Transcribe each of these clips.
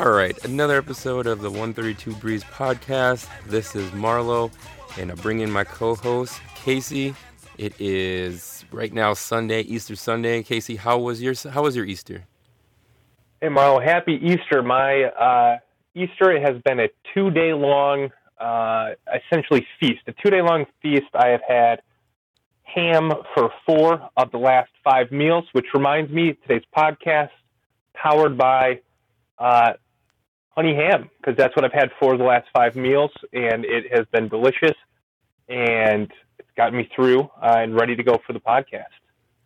All right, another episode of the 132 Breeze podcast. This is Marlo, and I bring in my co-host Casey. It is right now Sunday, Easter Sunday. Casey, how was your how was your Easter? Hey Marlo, happy Easter. My uh, Easter has been a two-day long, uh, essentially feast. A two-day long feast. I have had ham for four of the last five meals, which reminds me today's podcast powered by uh, honey ham because that's what I've had for the last five meals, and it has been delicious, and it's gotten me through uh, and ready to go for the podcast.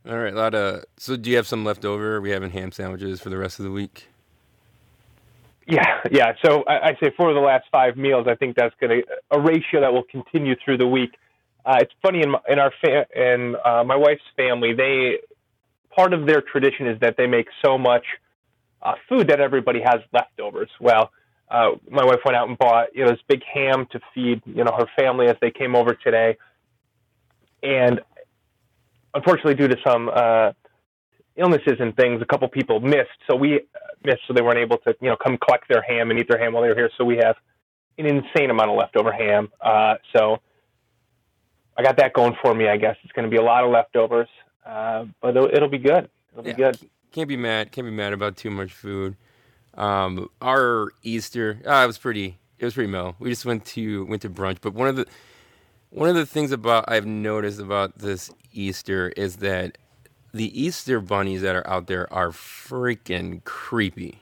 All right, a lot of. So, do you have some left over? Are we having ham sandwiches for the rest of the week? Yeah, yeah. So I, I say for the last five meals, I think that's going to a ratio that will continue through the week. Uh, it's funny in my, in our fa- in uh, my wife's family, they part of their tradition is that they make so much uh, food that everybody has leftovers. Well, uh, my wife went out and bought you know this big ham to feed you know her family as they came over today, and unfortunately, due to some uh, illnesses and things, a couple people missed. So we uh, missed, so they weren't able to you know come collect their ham and eat their ham while they were here. So we have an insane amount of leftover ham. Uh, so I got that going for me. I guess it's going to be a lot of leftovers, uh, but it'll, it'll be good. It'll Yeah. be good. Can't be mad. Can't be mad about too much food. Um, our Easter, uh, it was pretty. It was pretty mellow. We just went to went to brunch. But one of the one of the things about I've noticed about this Easter is that the Easter bunnies that are out there are freaking creepy.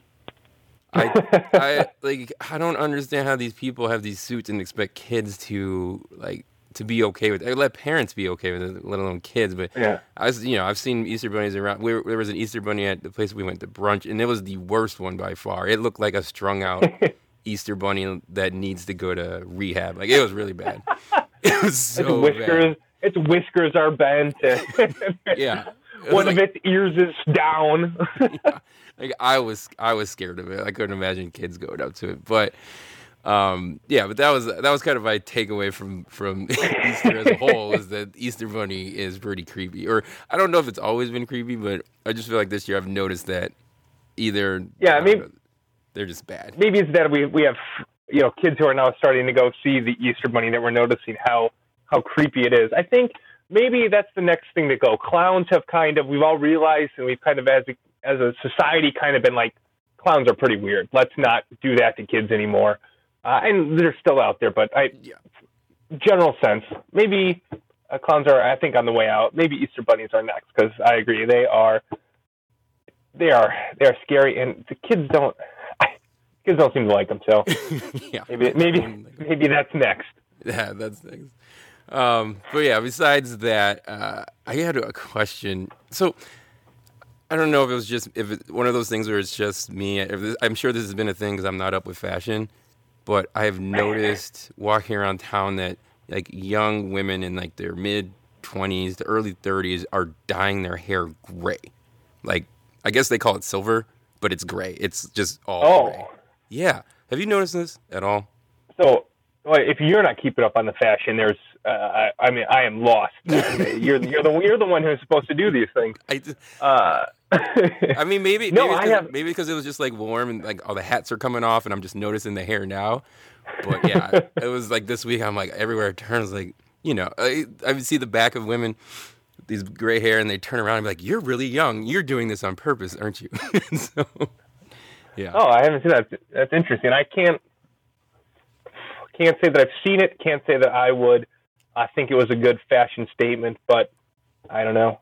I, I like I don't understand how these people have these suits and expect kids to like to be okay with it. Let parents be okay with it, let alone kids. But Yeah. I was, you know, I've seen Easter bunnies around. We were, there was an Easter bunny at the place we went to brunch, and it was the worst one by far. It looked like a strung out Easter bunny that needs to go to rehab. Like it was really bad. It was Its so whiskers, its whiskers are bent. Yeah. One like- of its ears is down. like I was I was scared of it. I couldn't imagine kids going up to it. But um yeah, but that was that was kind of my takeaway from from Easter as a whole is that Easter Bunny is pretty creepy. Or I don't know if it's always been creepy, but I just feel like this year I've noticed that either Yeah, I mean- know, they're just bad. maybe it's that we we have you know kids who are now starting to go see the Easter Bunny that we're noticing how how creepy it is. I think maybe that's the next thing to go. Clowns have kind of we've all realized and we've kind of as a, as a society kind of been like clowns are pretty weird. Let's not do that to kids anymore. Uh, and they're still out there, but I Yeah. general sense maybe uh, clowns are I think on the way out. Maybe Easter bunnies are next because I agree they are they are they are scary and the kids don't kids don't seem to like them. So yeah. maybe maybe maybe that's next. Yeah, that's next. Um, but yeah, besides that, uh, I had a question. So I don't know if it was just if it, one of those things where it's just me. If this, I'm sure this has been a thing because I'm not up with fashion, but I have noticed walking around town that like young women in like their mid 20s to early 30s are dyeing their hair gray. Like I guess they call it silver, but it's gray. It's just all Oh, gray. Yeah. Have you noticed this at all? so well, if you're not keeping up on the fashion, there's uh, I, I mean I am lost. you're you're the you're the one who's supposed to do these things. I, Uh, I mean, maybe No, maybe, I have- maybe because it was just like warm and like all the hats are coming off, and I'm just noticing the hair now. But yeah, it was like this week. I'm like everywhere I turn, it's like you know, I, I would see the back of women, these gray hair, and they turn around and be like, "You're really young. You're doing this on purpose, aren't you?" so, yeah, oh, I haven't seen that. That's interesting. I can't can't say that I've seen it. Can't say that I would. I think it was a good fashion statement, but I don't know.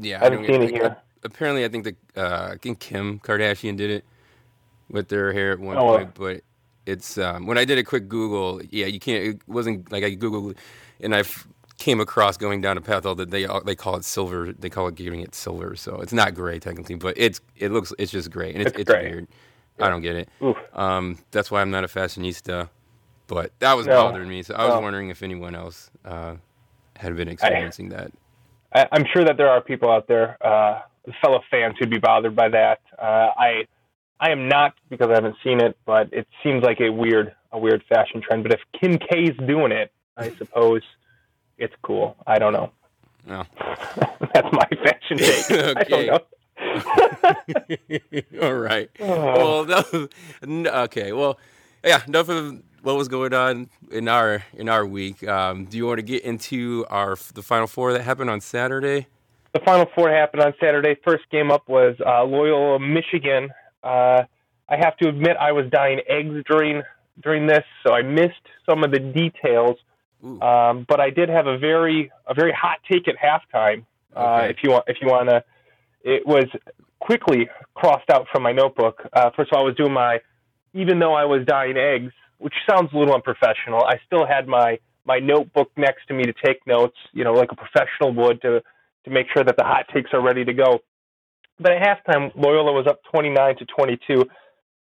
yeah. I haven't don't seen get- it here. Apparently, I think the uh, I think Kim Kardashian did it with their hair at one Oh, point, but it's um, when I did a quick Google. Yeah, you can't. It wasn't like I Googled, and I came across going down a path all that they they call it silver. They call it giving it silver, so it's not gray technically, but it's it looks it's just gray, and it's It's it's, weird. I don't get it. Um, that's why I'm not a fashionista. But that was No. bothering me. So I was No. wondering if anyone else uh, had been experiencing that. I, I'm sure that there are people out there, uh, fellow fans, who'd be bothered by that. Uh, I, I am not because I haven't seen it, but it seems like a weird, a weird fashion trend. But if Kim K's doing it, I suppose it's cool. I don't know. No. That's my fashion take. I Okay. don't know. All right. Well, no, n- okay. Well, yeah. Enough of what was going on in our in our week. Um, do you want to get into our the final four that happened on Saturday? The Final Four happened on Saturday. First game up was uh, Loyola, Michigan. Uh, I have to admit, I was dying eggs during during this, so I missed some of the details. Um, but I did have a very a very hot take at halftime. Uh, Okay. if you want, if you want to, it was quickly crossed out from my notebook. Uh, first of all, I was doing my, even though I was dying eggs, which sounds a little unprofessional. I still had my my notebook next to me to take notes, you know, like a professional would to to make sure that the hot takes are ready to go. But at halftime, Loyola was up 29 to 22.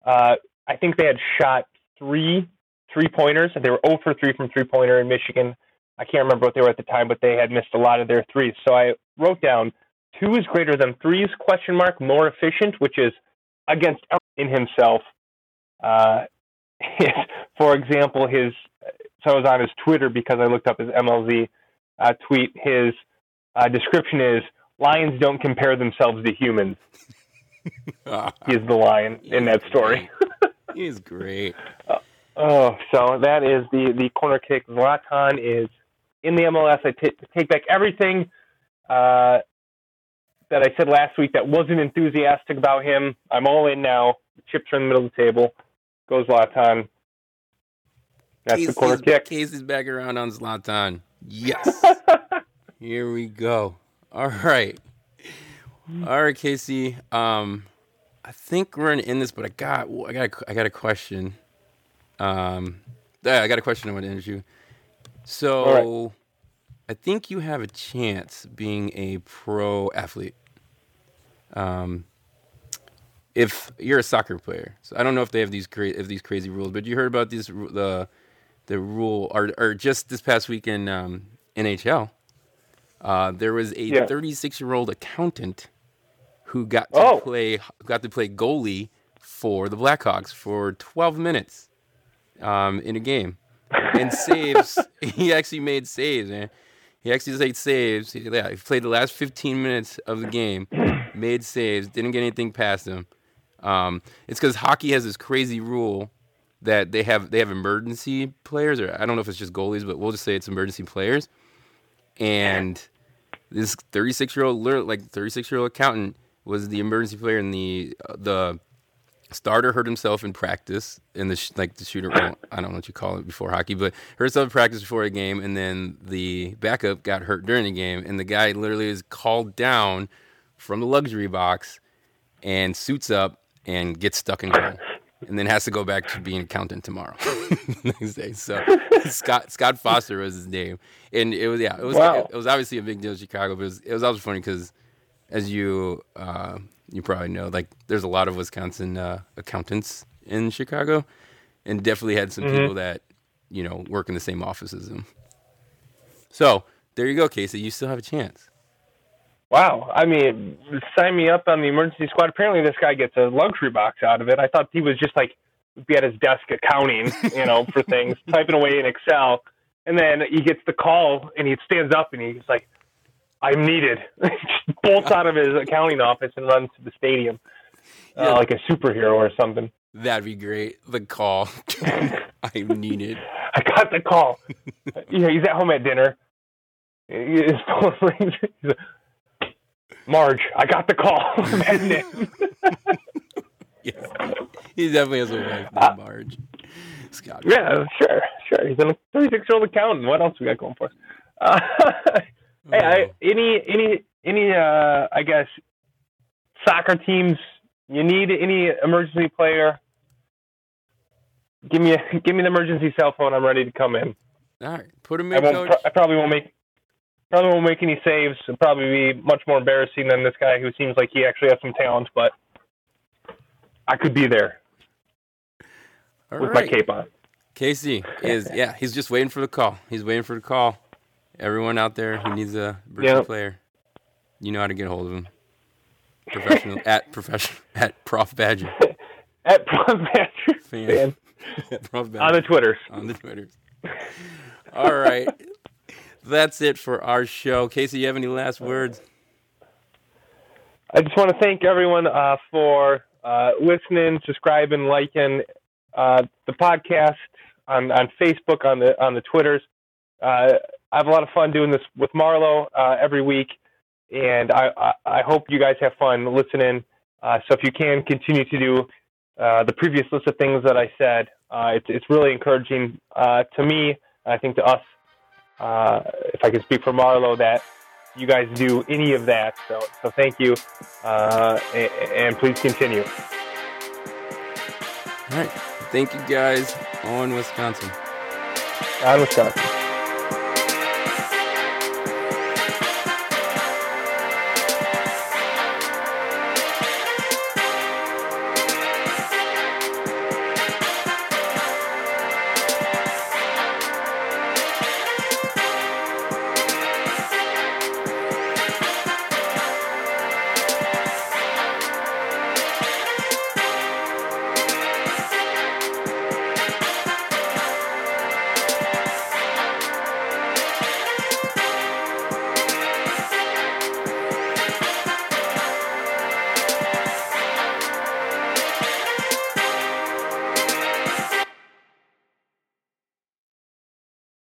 Uh, I think they had shot three three pointers. They were 0 for 3 from three pointer in Michigan. I can't remember what they were at the time, but they had missed a lot of their threes. So I wrote down two is greater than threes question mark more efficient, which is against in himself. Uh, his, for example, his so I was on his Twitter because I looked up his MLS uh, tweet. His uh, description is lions don't compare themselves to humans. He's the lion in that story. He's great. Oh, so that is the the corner kick. Zlatan is in the MLS. I t- take back everything uh, that I said last week that wasn't enthusiastic about him. I'm all in now. The chips are in the middle of the table. Goes Zlatan. That's the corner Casey's- kick. Casey's back around on Zlatan. Yes. Here we go. All right. All right, Casey. Um, I think we're gonna end this, but I got I got a, I got a question. Um, yeah, I got a question I want to ask you. So, I think you have a chance being a pro athlete. Um, if you're a soccer player, so I don't know if they have these cra- if these crazy rules, but you heard about these the the rule or or just this past week in um, NHL. Uh, there was a Yeah. 36 year old accountant who got to Oh. play got to play goalie for the Blackhawks for 12 minutes um, in a game and saves. he actually made saves, man. He actually made saves. He, yeah, he played the last 15 minutes of the game, made saves, didn't get anything past him. Um, it's because hockey has this crazy rule that they have they have emergency players, or I don't know if it's just goalies, but we'll just say it's emergency players. And this 36 year old, like 36 year old accountant, was the emergency player, and the uh, the starter hurt himself in practice in the sh- like the shooter. Well, I don't know what you call it before hockey, but hurt himself in practice before a game, and then the backup got hurt during the game, and the guy literally is called down from the luxury box and suits up and gets stuck in goal. And then has to go back to being accountant tomorrow, next day. So Scott Scott Foster was his name, and it was yeah, it was Wow. it, was obviously a big deal in Chicago, but it was, it was also funny because as you uh, you probably know, like there's a lot of Wisconsin uh, accountants in Chicago, and definitely had some people that you know work in the same office as him. So there you go, Casey. You still have a chance. Wow. I mean, sign me up on the emergency squad. Apparently, this guy gets a luxury box out of it. I thought he was just like be at his desk accounting, you know, for things, typing away in Excel, and then he gets the call and he stands up and he's like, "I'm needed." Just bolts out of his accounting office and runs to the stadium Yeah. uh, like a superhero or something. That'd be great. The call. I need it. I got the call. yeah, he's at home at dinner. His phone rings. Marge, I got the call. Yeah. He definitely has a wife Uh, named Marge. Scott. yeah, sure, sure. He's a 36 year old accountant. What else we got going for us? Uh, hey, I, any, any, any, uh, I guess, soccer teams. You need any emergency player? Give me, a, give me the emergency cell phone. I'm ready to come in. All right. Put him I in, won't. coach. I probably won't make. Probably won't make any saves. It'll probably be much more embarrassing than this guy who seems like he actually has some talent. But I could be there All with right. my cape on. Casey is yeah, he's just waiting for the call. He's waiting for the call. Everyone out there who needs a birthday Yep. player, you know how to get a hold of him. Professional at professional at Prof Badger. At Prof. Badger Fan. fan At Prof Badger on the Twitters. on the Twitters. All right. That's it for our show. Casey, you have any last words? I just want to thank everyone uh, for uh, listening, subscribing, liking uh, the podcast on, on Facebook, on the on the Twitters. Uh, I have a lot of fun doing this with Marlo uh, every week, and I, I, I, hope you guys have fun listening. Uh, so if you can continue to do the previous list of things that I said, it's it's really encouraging to me. I think to us, if I can speak for Marlo, that you guys do any of that. So, so thank you, uh, and, and, please continue. All right. Thank you guys on Wisconsin. On Wisconsin.